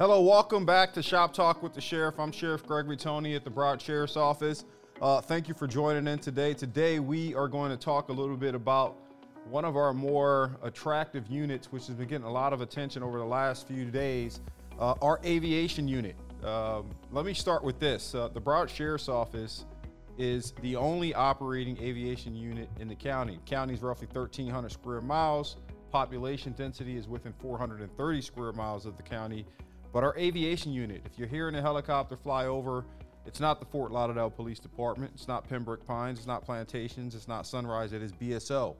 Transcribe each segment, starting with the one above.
Hello, welcome back to Shop Talk with the Sheriff. I'm Sheriff Gregory Tony at the Broward Sheriff's Office. Uh, thank you for joining in today. Today, we are going to talk a little bit about one of our more attractive units, which has been getting a lot of attention over the last few days, uh, our aviation unit. Um, let me start with this. Uh, the Broward Sheriff's Office is the only operating aviation unit in the county. The county is roughly 1,300 square miles. Population density is within 430 square miles of the county. But our aviation unit, if you're hearing a helicopter fly over, it's not the Fort Lauderdale Police Department, it's not Pembroke Pines, it's not Plantations, it's not Sunrise, it is BSO.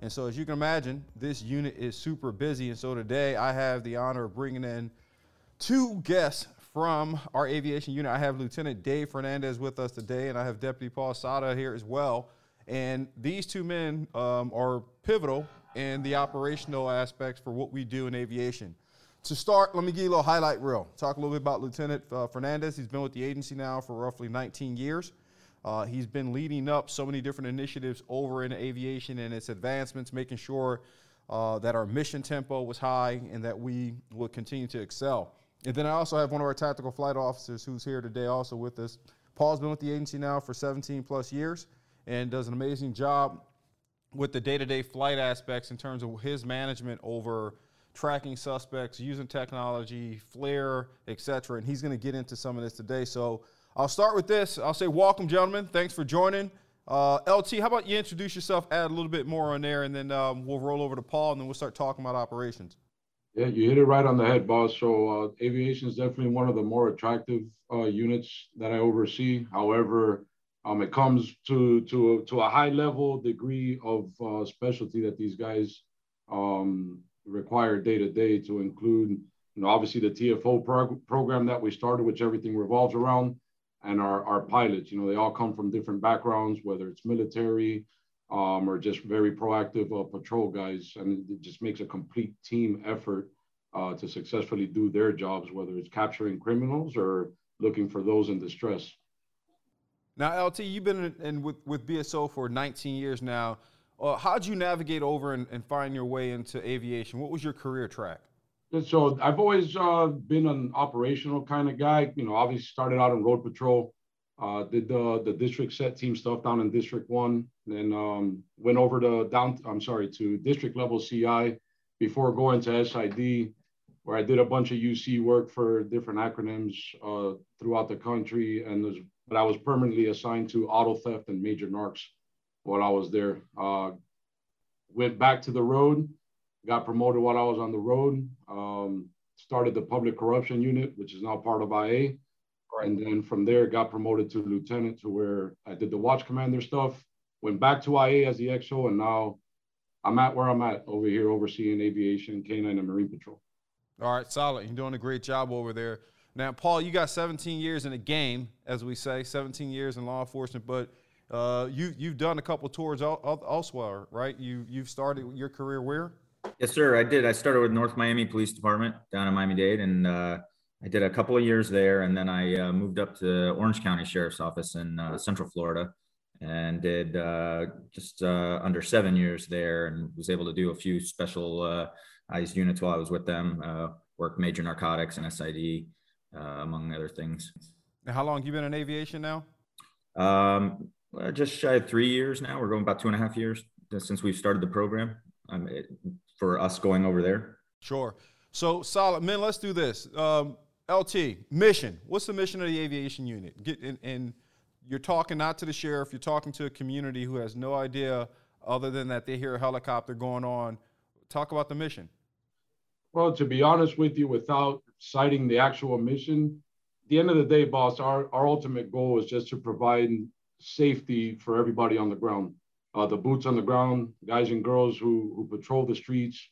And so, as you can imagine, this unit is super busy. And so, today I have the honor of bringing in two guests from our aviation unit. I have Lieutenant Dave Fernandez with us today, and I have Deputy Paul Sada here as well. And these two men um, are pivotal in the operational aspects for what we do in aviation. To start, let me give you a little highlight reel. Talk a little bit about Lieutenant uh, Fernandez. He's been with the agency now for roughly 19 years. Uh, he's been leading up so many different initiatives over in aviation and its advancements, making sure uh, that our mission tempo was high and that we will continue to excel. And then I also have one of our tactical flight officers who's here today also with us. Paul's been with the agency now for 17 plus years and does an amazing job with the day-to-day flight aspects in terms of his management over tracking suspects, using technology, FLIR, etc. And he's going to get into some of this today. So I'll start with this. I'll say, welcome, gentlemen. Thanks for joining. Uh, LT, how about you introduce yourself, add a little bit more on there, and then um, we'll roll over to Paul, and then we'll start talking about operations. Yeah, you hit it right on the head, boss. So uh, aviation is definitely one of the more attractive uh, units that I oversee. However, um, it comes to to to a high level degree of uh, specialty that these guys um, required day to day to include, you know, obviously the TFO prog- program that we started, which everything revolves around, and our, our pilots. You know, they all come from different backgrounds, whether it's military um, or just very proactive uh, patrol guys. And it just makes a complete team effort uh, to successfully do their jobs, whether it's capturing criminals or looking for those in distress. Now, LT, you've been in, in with, with BSO for 19 years now. Uh, how'd you navigate over and, and, find your way into aviation? What was your career track? So I've always uh, been an operational kind of guy. You know, obviously started out in road patrol, uh, did the the district set team stuff down in District One, then um, went over to down. I'm sorry, to district level CI before going to SID, where I did a bunch of UC work for different acronyms uh, throughout the country, and was, but I was permanently assigned to auto theft and major narcs while I was there. Uh, went back to the road, got promoted while I was on the road, um, started the public corruption unit, which is now part of IA. Right. And then from there, got promoted to lieutenant to where I did the watch commander stuff, went back to IA as the XO, and now I'm at where I'm at over here, overseeing aviation, canine, and marine patrol. All right, solid. You're doing a great job over there. Now, Paul, you got 17 years in the game, as we say, 17 years in law enforcement, but uh, you you've done a couple tours elsewhere, right? You you've started your career where? Yes, sir. I did. I started with North Miami Police Department down in Miami Dade, and uh, I did a couple of years there, and then I uh, moved up to Orange County Sheriff's Office in uh, Central Florida, and did uh, just uh, under seven years there, and was able to do a few special ICE units while I was with them. worked major narcotics and SID, among other things. How long have you been in aviation now? Um, uh, just shy of three years now. We're going about two and a half years since we've started the program um, it, for us going over there. Sure. So, solid men. Let's do this. Um, LT mission. What's the mission of the aviation unit? Get in, and you're talking not to the sheriff. You're talking to a community who has no idea other than that they hear a helicopter going on. Talk about the mission. Well, to be honest with you, without citing the actual mission, the end of the day, boss, our, our ultimate goal is just to provide safety for everybody on the ground. Uh, the boots on the ground, guys and girls who, who patrol the streets,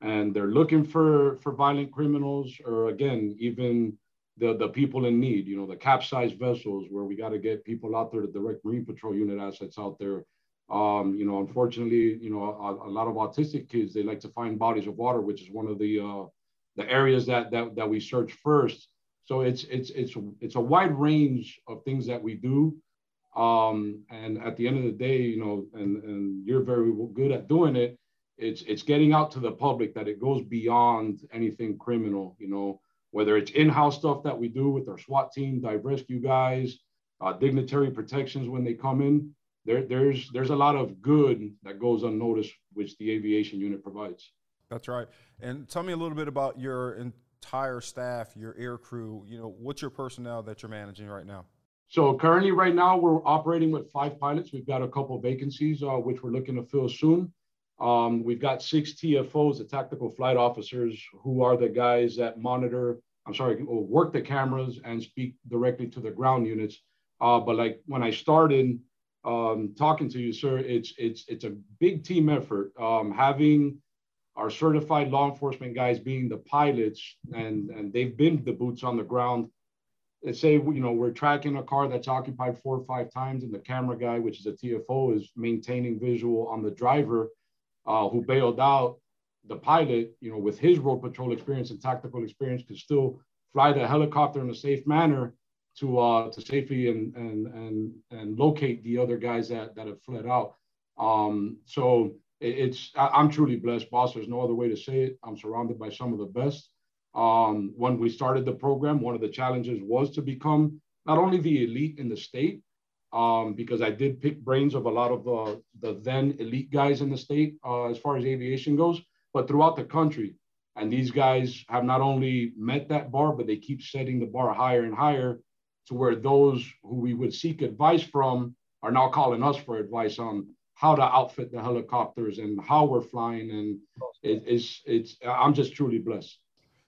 and they're looking for, for violent criminals, or again, even the, the people in need, you know, the capsized vessels where we got to get people out there to direct Marine Patrol unit assets out there. Um, you know, unfortunately, you know, a, a, lot of autistic kids, they like to find bodies of water, which is one of the, uh, the areas that, that, that we search first. So it's, it's, it's, it's a wide range of things that we do. Um, and at the end of the day, you know, and, and you're very good at doing it. It's it's getting out to the public that it goes beyond anything criminal. You know, whether it's in-house stuff that we do with our SWAT team, dive rescue guys, uh, dignitary protections when they come in. There, there's there's a lot of good that goes unnoticed, which the aviation unit provides. That's right. And tell me a little bit about your entire staff, your air crew. You know, what's your personnel that you're managing right now? So currently, right now, we're operating with five pilots. We've got a couple vacancies, uh, which we're looking to fill soon. Um, we've got six TFOs, the tactical flight officers, who are the guys that monitor, I'm sorry, work the cameras and speak directly to the ground units. Uh, but like when I started um, talking to you, sir, it's it's it's a big team effort. Um, having our certified law enforcement guys being the pilots, and and they've been the boots on the ground. Say you know we're tracking a car that's occupied four or five times, and the camera guy, which is a TFO, is maintaining visual on the driver uh, who bailed out. The pilot, you know, with his road patrol experience and tactical experience, could still fly the helicopter in a safe manner to uh, to safely and and and and locate the other guys that that have fled out. Um, so it's I'm truly blessed, boss. There's no other way to say it. I'm surrounded by some of the best. Um, when we started the program, one of the challenges was to become not only the elite in the state, um, because I did pick brains of a lot of the, the then elite guys in the state uh, as far as aviation goes, but throughout the country. And these guys have not only met that bar, but they keep setting the bar higher and higher to where those who we would seek advice from are now calling us for advice on how to outfit the helicopters and how we're flying. And it, it's, it's, I'm just truly blessed.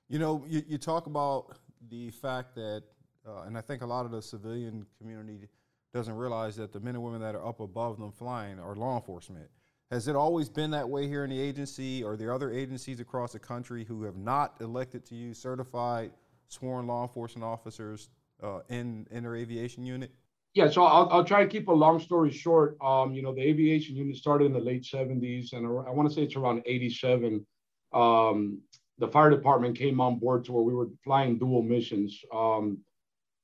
You know, you, you talk about the fact that, uh, and I think a lot of the civilian community doesn't realize that the men and women that are up above them flying are law enforcement. Has it always been that way here in the agency? Are there other agencies across the country who have not elected to use certified sworn law enforcement officers uh, in, in their aviation unit? Yeah, so I'll, I'll try to keep a long story short. Um, you know, the aviation unit started in the late 70s, and I want to say it's around 87. Um, the fire department came on board to where we were flying dual missions. Um,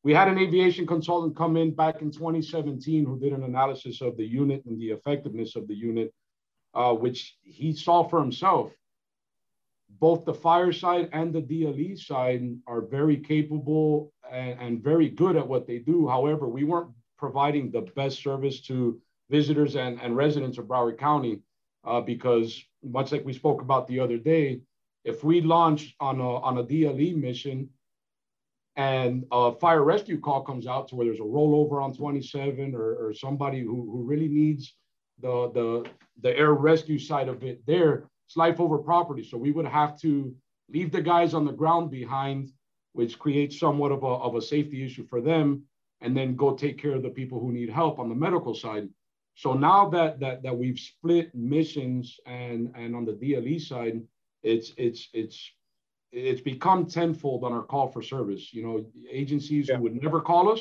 we had an aviation consultant come in back in 2017 who did an analysis of the unit and the effectiveness of the unit, uh, which he saw for himself. Both the fire side and the DLE side are very capable and, and very good at what they do. However, we weren't providing the best service to visitors and, and residents of Broward County uh, because, much like we spoke about the other day, if we launch on a, on a DLE mission, and a fire rescue call comes out to where there's a rollover on 27 or, or somebody who, who really needs the, the, the air rescue side of it there, it's life over property. So we would have to leave the guys on the ground behind, which creates somewhat of a, of a safety issue for them, and then go take care of the people who need help on the medical side. So now that that that we've split missions and and on the DLE side, it's it's it's it's become tenfold on our call for service. You know, agencies yeah. would never call us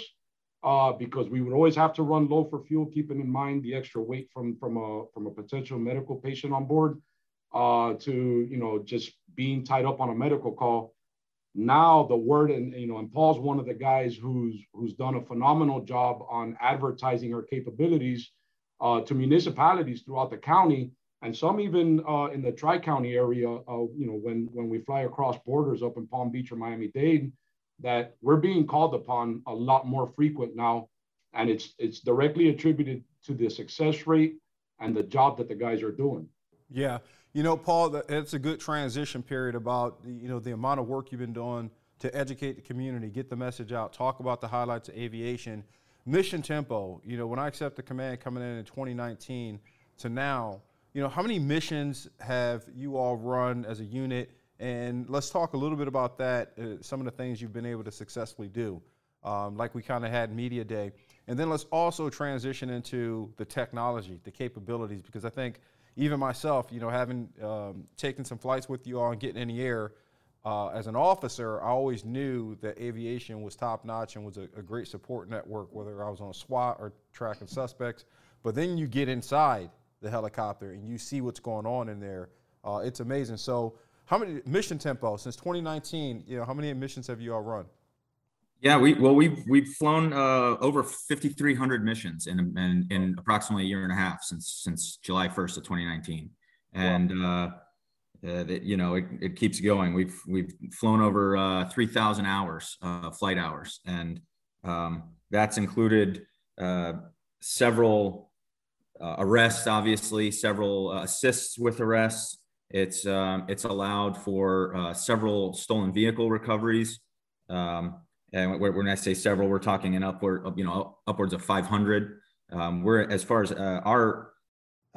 uh, because we would always have to run low for fuel, keeping in mind the extra weight from from a from a potential medical patient on board, uh, to you know just being tied up on a medical call. Now the word and you know, and Paul's one of the guys who's who's done a phenomenal job on advertising our capabilities uh, to municipalities throughout the county and some even uh, in the tri-county area, uh, you know, when when we fly across borders up in Palm Beach or Miami-Dade, that we're being called upon a lot more frequent now, and it's it's directly attributed to the success rate and the job that the guys are doing. Yeah, you know, Paul, it's a good transition period about you know the amount of work you've been doing to educate the community, get the message out, talk about the highlights of aviation, mission tempo. You know, when I accepted the command coming in in 2019 to now you know, how many missions have you all run as a unit? And let's talk a little bit about that, uh, some of the things you've been able to successfully do, um, like we kind of had Media Day. And then let's also transition into the technology, the capabilities, because I think even myself, you know, having um, taken some flights with you all and getting in the air, uh, as an officer, I always knew that aviation was top notch and was a, a, great support network, whether I was on a SWAT or tracking suspects. But then you get inside the helicopter and you see what's going on in there. Uh, it's amazing. So, how many mission tempo since 2019? You know, how many missions have you all run? Yeah, we well we've we've flown uh, over 5,300 missions in, in in approximately a year and a half since since July 1st of 2019, and wow. uh, uh, that you know it, it, keeps going. We've we've flown over uh, 3,000 hours, uh, flight hours, and um, that's included uh, several uh, arrests, obviously, several uh, assists with arrests. It's um, it's allowed for several stolen vehicle recoveries, um, and when I say several, we're talking an upward, you know, upwards of 500. Um, we're as far as our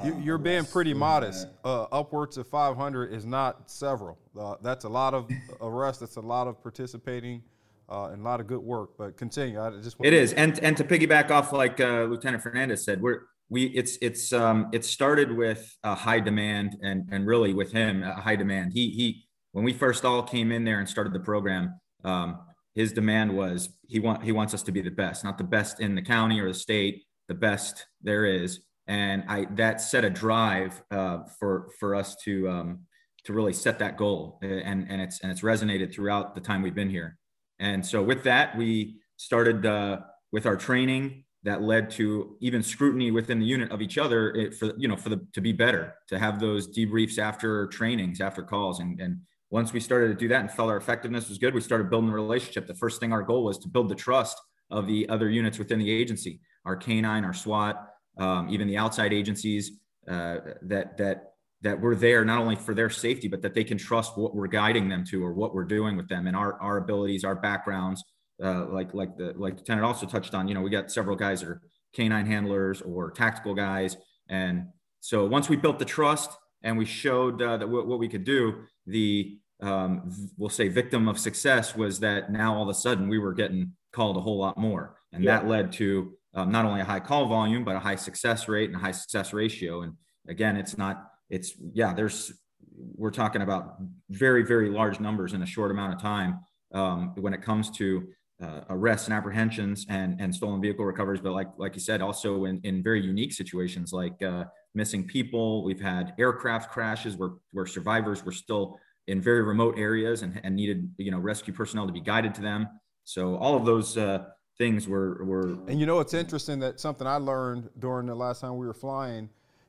you, are being pretty modest. Uh, upwards of 500 is not several. Uh, that's a lot of arrests. That's a lot of participating uh, and a lot of good work. But continue. I just it is, and and to piggyback off like uh, Lieutenant Fernandez said, we're we it's it's um it started with a high demand and and really with him a high demand. He he when we first all came in there and started the program. Um, his demand was he want he wants us to be the best, not the best in the county or the state, the best there is and I that set a drive uh, for for us to um, to really set that goal, and and it's and it's resonated throughout the time we've been here. And so with that, we started uh, with our training that led to even scrutiny within the unit of each other for you know for the to be better to have those debriefs after trainings after calls and and once we started to do that and felt our effectiveness was good we started building a relationship the first thing our goal was to build the trust of the other units within the agency our canine our swat um, even the outside agencies uh, that that that we're there not only for their safety, but that they can trust what we're guiding them to or what we're doing with them and our our abilities, our backgrounds. Uh, like like the like Lieutenant also touched on, you know, we got several guys that are canine handlers or tactical guys, and so once we built the trust and we showed uh, that what, what we could do, the um, we'll say victim of success was that now all of a sudden we were getting called a whole lot more, and yeah. that led to um, not only a high call volume, but a high success rate and a high success ratio. And again, it's not, it's, yeah, there's, we're talking about very, very large numbers in a short amount of time um, when it comes to uh, arrests and apprehensions and, and stolen vehicle recoveries. But like, like you said, also in, in very unique situations like uh, missing people, we've had aircraft crashes where, where survivors were still in very remote areas and, and needed, you know, rescue personnel to be guided to them. So all of those, uh, things were were. And you know, it's interesting that something I learned during the last time we were flying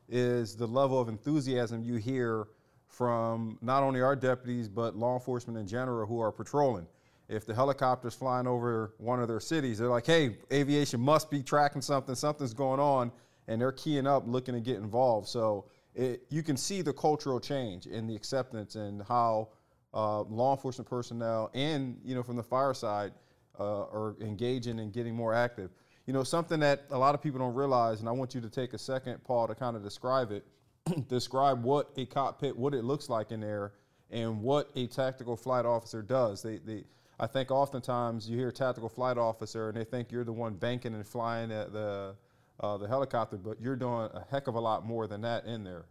is the level of enthusiasm you hear from not only our deputies but law enforcement in general who are patrolling. If the helicopter's flying over one of their cities, they're like, "Hey, aviation must be tracking something. Something's going on," and they're keying up, looking to get involved. So it, you can see the cultural change in the acceptance and how uh, law enforcement personnel and you know from the fire side uh, or engaging and getting more active. You know, something that a lot of people don't realize, and I want you to take a second, Paul, to kind of describe it. describe what a cockpit, what it looks like in there, and what a tactical flight officer does. They, they, I think oftentimes you hear tactical flight officer and they think you're the one banking and flying the, uh, the helicopter, but you're doing a heck of a lot more than that in there.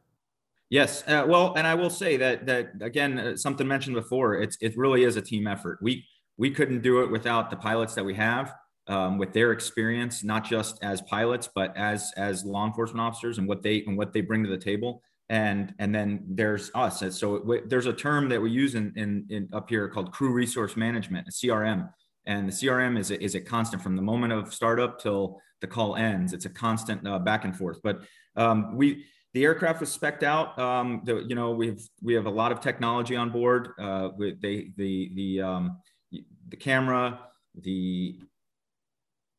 Yes, uh, well, and I will say that that again, uh, something mentioned before. It's it really is a team effort. We we couldn't do it without the pilots that we have um, with their experience, not just as pilots, but as as law enforcement officers and what they and what they bring to the table. And and then there's us. So it, there's a term that we use in, in, in up here called crew resource management, a CRM. And the CRM is a, is a constant from the moment of startup till the call ends. It's a constant uh, back and forth. But um, we the aircraft was specked out. Um, the, you know, we've we have a lot of technology on board. Uh, they the the um, the camera, the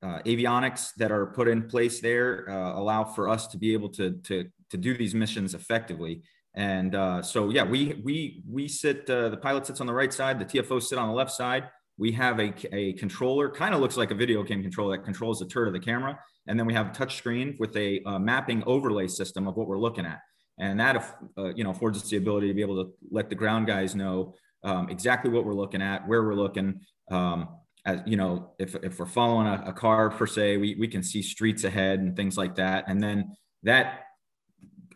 uh, avionics that are put in place there uh, allow for us to be able to, to, to do these missions effectively. And uh, so, yeah, we, we, we sit, uh, the pilot sits on the right side, the TFO sit on the left side. We have a, a controller, kind of looks like a video game controller that controls the turret of the camera. And then we have a touch screen with a uh, mapping overlay system of what we're looking at. And that, uh, you know, affords us the ability to be able to let the ground guys know um, exactly what we're looking at, where we're looking, um, as you know, if, if we're following a, a car per se, we, we can see streets ahead and things like that. And then that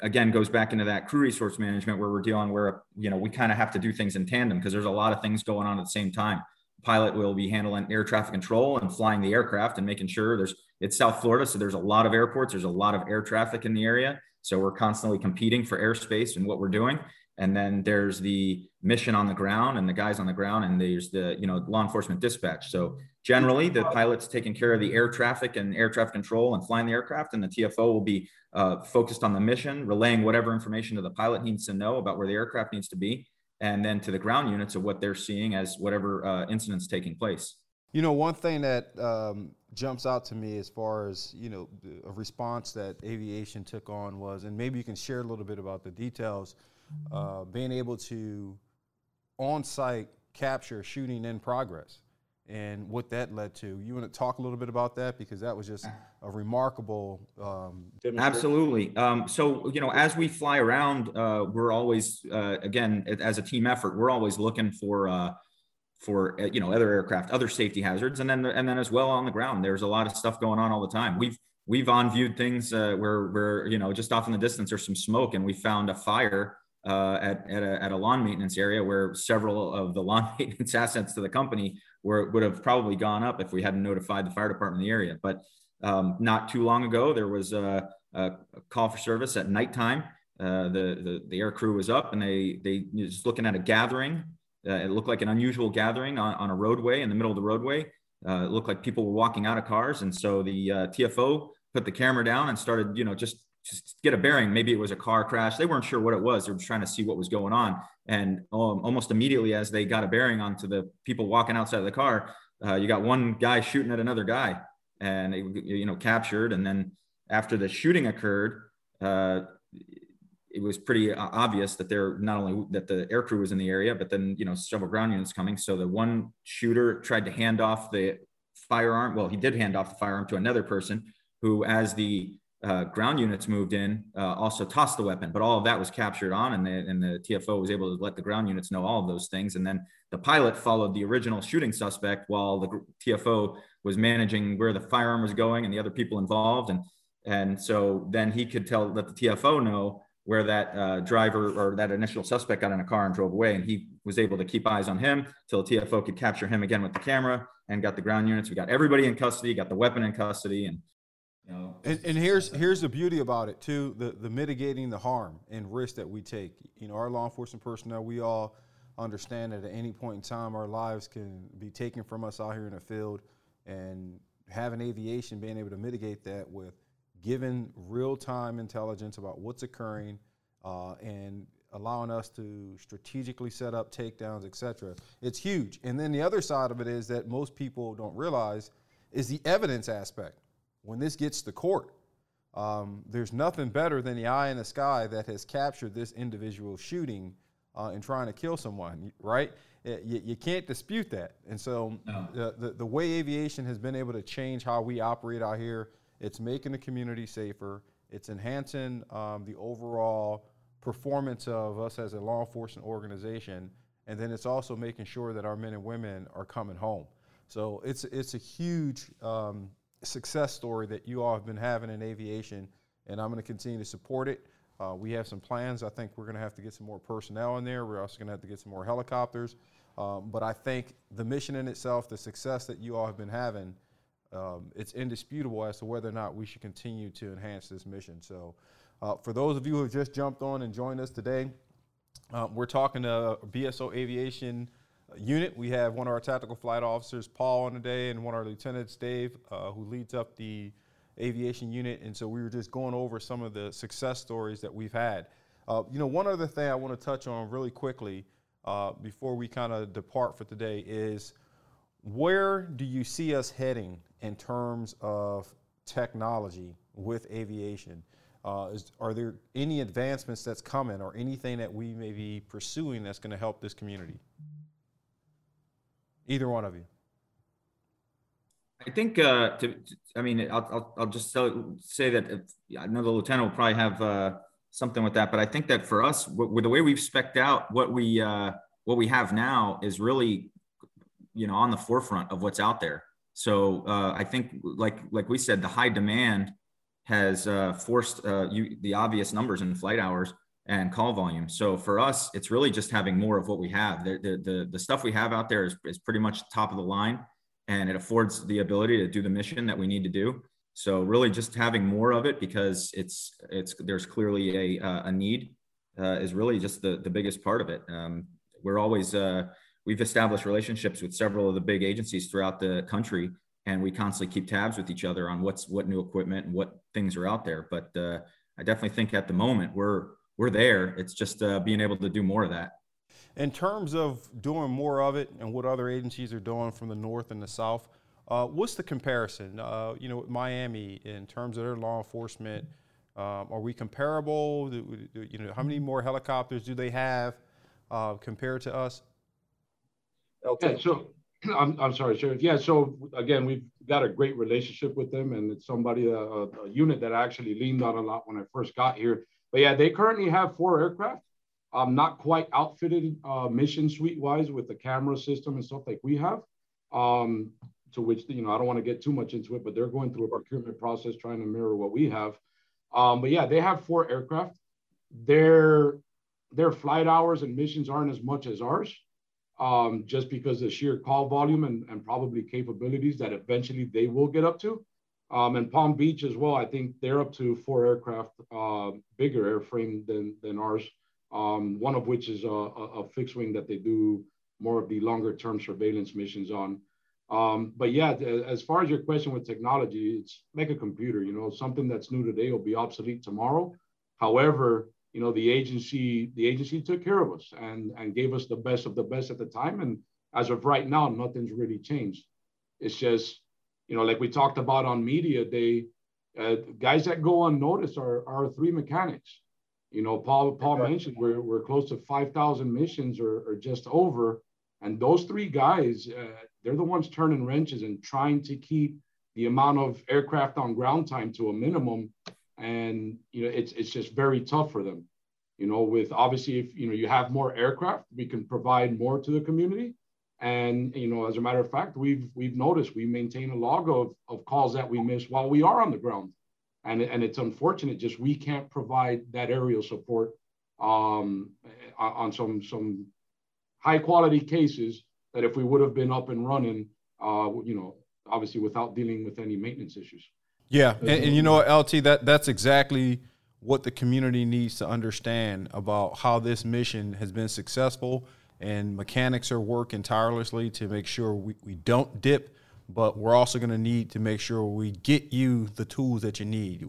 again goes back into that crew resource management where we're dealing where you know we kind of have to do things in tandem because there's a lot of things going on at the same time. Pilot will be handling air traffic control and flying the aircraft and making sure there's it's south florida so there's a lot of airports there's a lot of air traffic in the area. So we're constantly competing for airspace and what we're doing and then there's the mission on the ground and the guys on the ground and there's the you know law enforcement dispatch. So generally the pilot's taking care of the air traffic and air traffic control and flying the aircraft and the tfo will be uh, focused on the mission relaying whatever information to the pilot needs to know about where the aircraft needs to be and then to the ground units of what they're seeing as whatever uh, incidents taking place. You know one thing that um, jumps out to me as far as you know a response that aviation took on was and maybe you can share a little bit about the details uh, being able to on site capture shooting in progress and what that led to. You want to talk a little bit about that because that was just a remarkable. Um, Absolutely. Um, so you know, as we fly around, uh, we're always uh, again as a team effort, we're always looking for. Uh, for uh, you know other aircraft, other safety hazards, and then and then as well on the ground, there's a lot of stuff going on all the time. We've we've on viewed things uh, where where you know just off in the distance there's some smoke, and we found a fire uh, at, at a, at, a, lawn maintenance area where several of the lawn maintenance assets to the company were, would have probably gone up if we hadn't notified the fire department in the area. But um, not too long ago, there was a, a call for service at nighttime. Uh, the, the, the air crew was up and they they just looking at a gathering. Uh, it looked like an unusual gathering on, on a roadway in the middle of the roadway. Uh, it looked like people were walking out of cars, and so the uh, TFO put the camera down and started, you know, just just get a bearing. Maybe it was a car crash. They weren't sure what it was. They were trying to see what was going on. And um, almost immediately, as they got a bearing onto the people walking outside of the car, uh, you got one guy shooting at another guy, and it, you know captured. And then after the shooting occurred, uh, it was pretty obvious that they're not only that the air crew was in the area, but then you know several ground units coming. So the one shooter tried to hand off the firearm. Well, he did hand off the firearm to another person who, as the uh, ground units moved in, uh, also tossed the weapon, but all of that was captured on, and the, and the TFO was able to let the ground units know all of those things. And then the pilot followed the original shooting suspect while the TFO was managing where the firearm was going and the other people involved. And and so then he could tell let the TFO know where that uh, driver or that initial suspect got in a car and drove away, and he was able to keep eyes on him till the TFO could capture him again with the camera and got the ground units. We got everybody in custody, got the weapon in custody, and know, and, and here's here's the beauty about it too: the the mitigating the harm and risk that we take. You know, our law enforcement personnel, we all understand that at any point in time, our lives can be taken from us out here in the field, and having aviation being able to mitigate that with giving real time intelligence about what's occurring uh, and allowing us to strategically set up takedowns, et cetera. It's huge. And then the other side of it is that most people don't realize is the evidence aspect when this gets to court, um, there's nothing better than the eye in the sky that has captured this individual shooting uh, and trying to kill someone, right? You, you can't dispute that. And so no. the, the, the, way aviation has been able to change how we operate out here, it's making the community safer, it's enhancing um, the overall performance of us as a law enforcement organization, and then it's also making sure that our men and women are coming home. So it's, it's a huge um, success story that you all have been having in aviation, and I'm going to continue to support it. Uh, we have some plans. I think we're going to have to get some more personnel in there. We're also going to have to get some more helicopters. Um, but I think the mission in itself, the success that you all have been having, um, it's indisputable as to whether or not we should continue to enhance this mission. So, uh, for those of you who have just jumped on and joined us today, uh, we're talking to BSO Aviation unit. We have one of our tactical flight officers, Paul, on the day, and one of our lieutenants, Dave, uh, who leads up the aviation unit. And so we were just going over some of the success stories that we've had. Uh, you know, one other thing I want to touch on really quickly uh, before we kind of depart for today is where do you see us heading in terms of technology with aviation? Uh, is, are there any advancements that's coming or anything that we may be pursuing that's going to help this community? Either one of you. I think, uh, to, I mean, I'll, I'll, I'll just tell, say that if, I know the lieutenant will probably have uh, something with that, but I think that for us, with the way we've specked out what we uh, what we have now is really, you know, on the forefront of what's out there. So uh, I think, like like we said, the high demand has uh, forced uh, you, the obvious numbers in flight hours and call volume. So for us, it's really just having more of what we have. The, the, the, the, stuff we have out there is, is pretty much top of the line and it affords the ability to do the mission that we need to do. So really just having more of it because it's, it's, there's clearly a, uh, a need. uh, is really just the, the biggest part of it. Um, we're always, uh, we've established relationships with several of the big agencies throughout the country and we constantly keep tabs with each other on what's what new equipment and what things are out there. But uh, I definitely think at the moment we're we're there. It's just uh, being able to do more of that. In terms of doing more of it and what other agencies are doing from the north and the south, uh, what's the comparison? Uh, you know, Miami in terms of their law enforcement, um, are we comparable? Do, do, you know, how many more helicopters do they have uh, compared to us? Yeah, so I'm, I'm sorry, Sheriff. Yeah, so again, we've got a great relationship with them, and it's somebody, a, a unit that I actually leaned on a lot when I first got here. But yeah, they currently have four aircraft. Um, not quite outfitted uh, mission suite wise with the camera system and stuff like we have. Um, to which you know I don't want to get too much into it, but they're going through a procurement process trying to mirror what we have. Um, but yeah, they have four aircraft. Their their flight hours and missions aren't as much as ours um, just because the sheer call volume and, and probably capabilities that eventually they will get up to. Um, and Palm Beach as well, I think they're up to four aircraft, uh, bigger airframe than, than ours, um, one of which is a, a, fixed wing that they do more of the longer term surveillance missions on. Um, but yeah, as far as your question with technology, it's like a computer, you know, something that's new today will be obsolete tomorrow. However, you know the agency the agency took care of us and and gave us the best of the best at the time and as of right now nothing's really changed it's just you know like we talked about on media day uh, guys that go unnoticed are are three mechanics. You know paul paul mentioned we're, we're close to 5000 missions or, or just over. And those three guys uh, they're the ones turning wrenches and trying to keep the amount of aircraft on ground time to a minimum. And you know it's it's just very tough for them. You know with obviously if you know you have more aircraft we can provide more to the community and you know as a matter of fact we've we've noticed we maintain a log of, of calls that we miss while we are on the ground and and it's unfortunate just we can't provide that aerial support um, on some some high quality cases that if we would have been up and running uh, you know obviously without dealing with any maintenance issues yeah, and, and, you know LT, that that's exactly what the community needs to understand about how this mission has been successful. And mechanics are working tirelessly to make sure we, we don't dip, but we're also going to need to make sure we get you the tools that you need.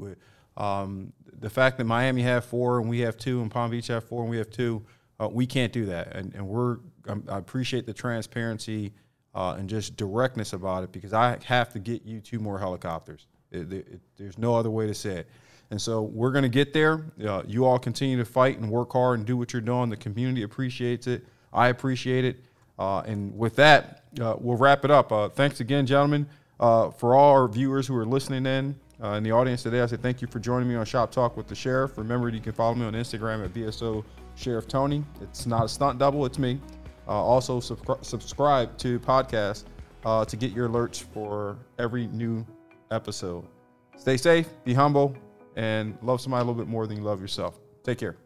Um, the fact that Miami have four and we have two, and Palm Beach have four and we have two, uh, we can't do that. And, and we're um, I appreciate the transparency uh, and just directness about it because I have to get you two more helicopters. It, it, there's no other way to say it. And so we're going to get there. Uh, you all continue to fight and work hard and do what you're doing. The community appreciates it. I appreciate it. Uh, and with that, uh, we'll wrap it up. Uh, thanks again, gentlemen. Uh, for all our viewers who are listening in uh, in the audience today, I say thank you for joining me on Shop Talk with the Sheriff. Remember, you can follow me on Instagram at BSO Sheriff Tony. It's not a stunt double, it's me. also, sub- subscribe to podcast to get your alerts for every new episode. Stay safe, be humble, and love somebody a little bit more than you love yourself. Take care.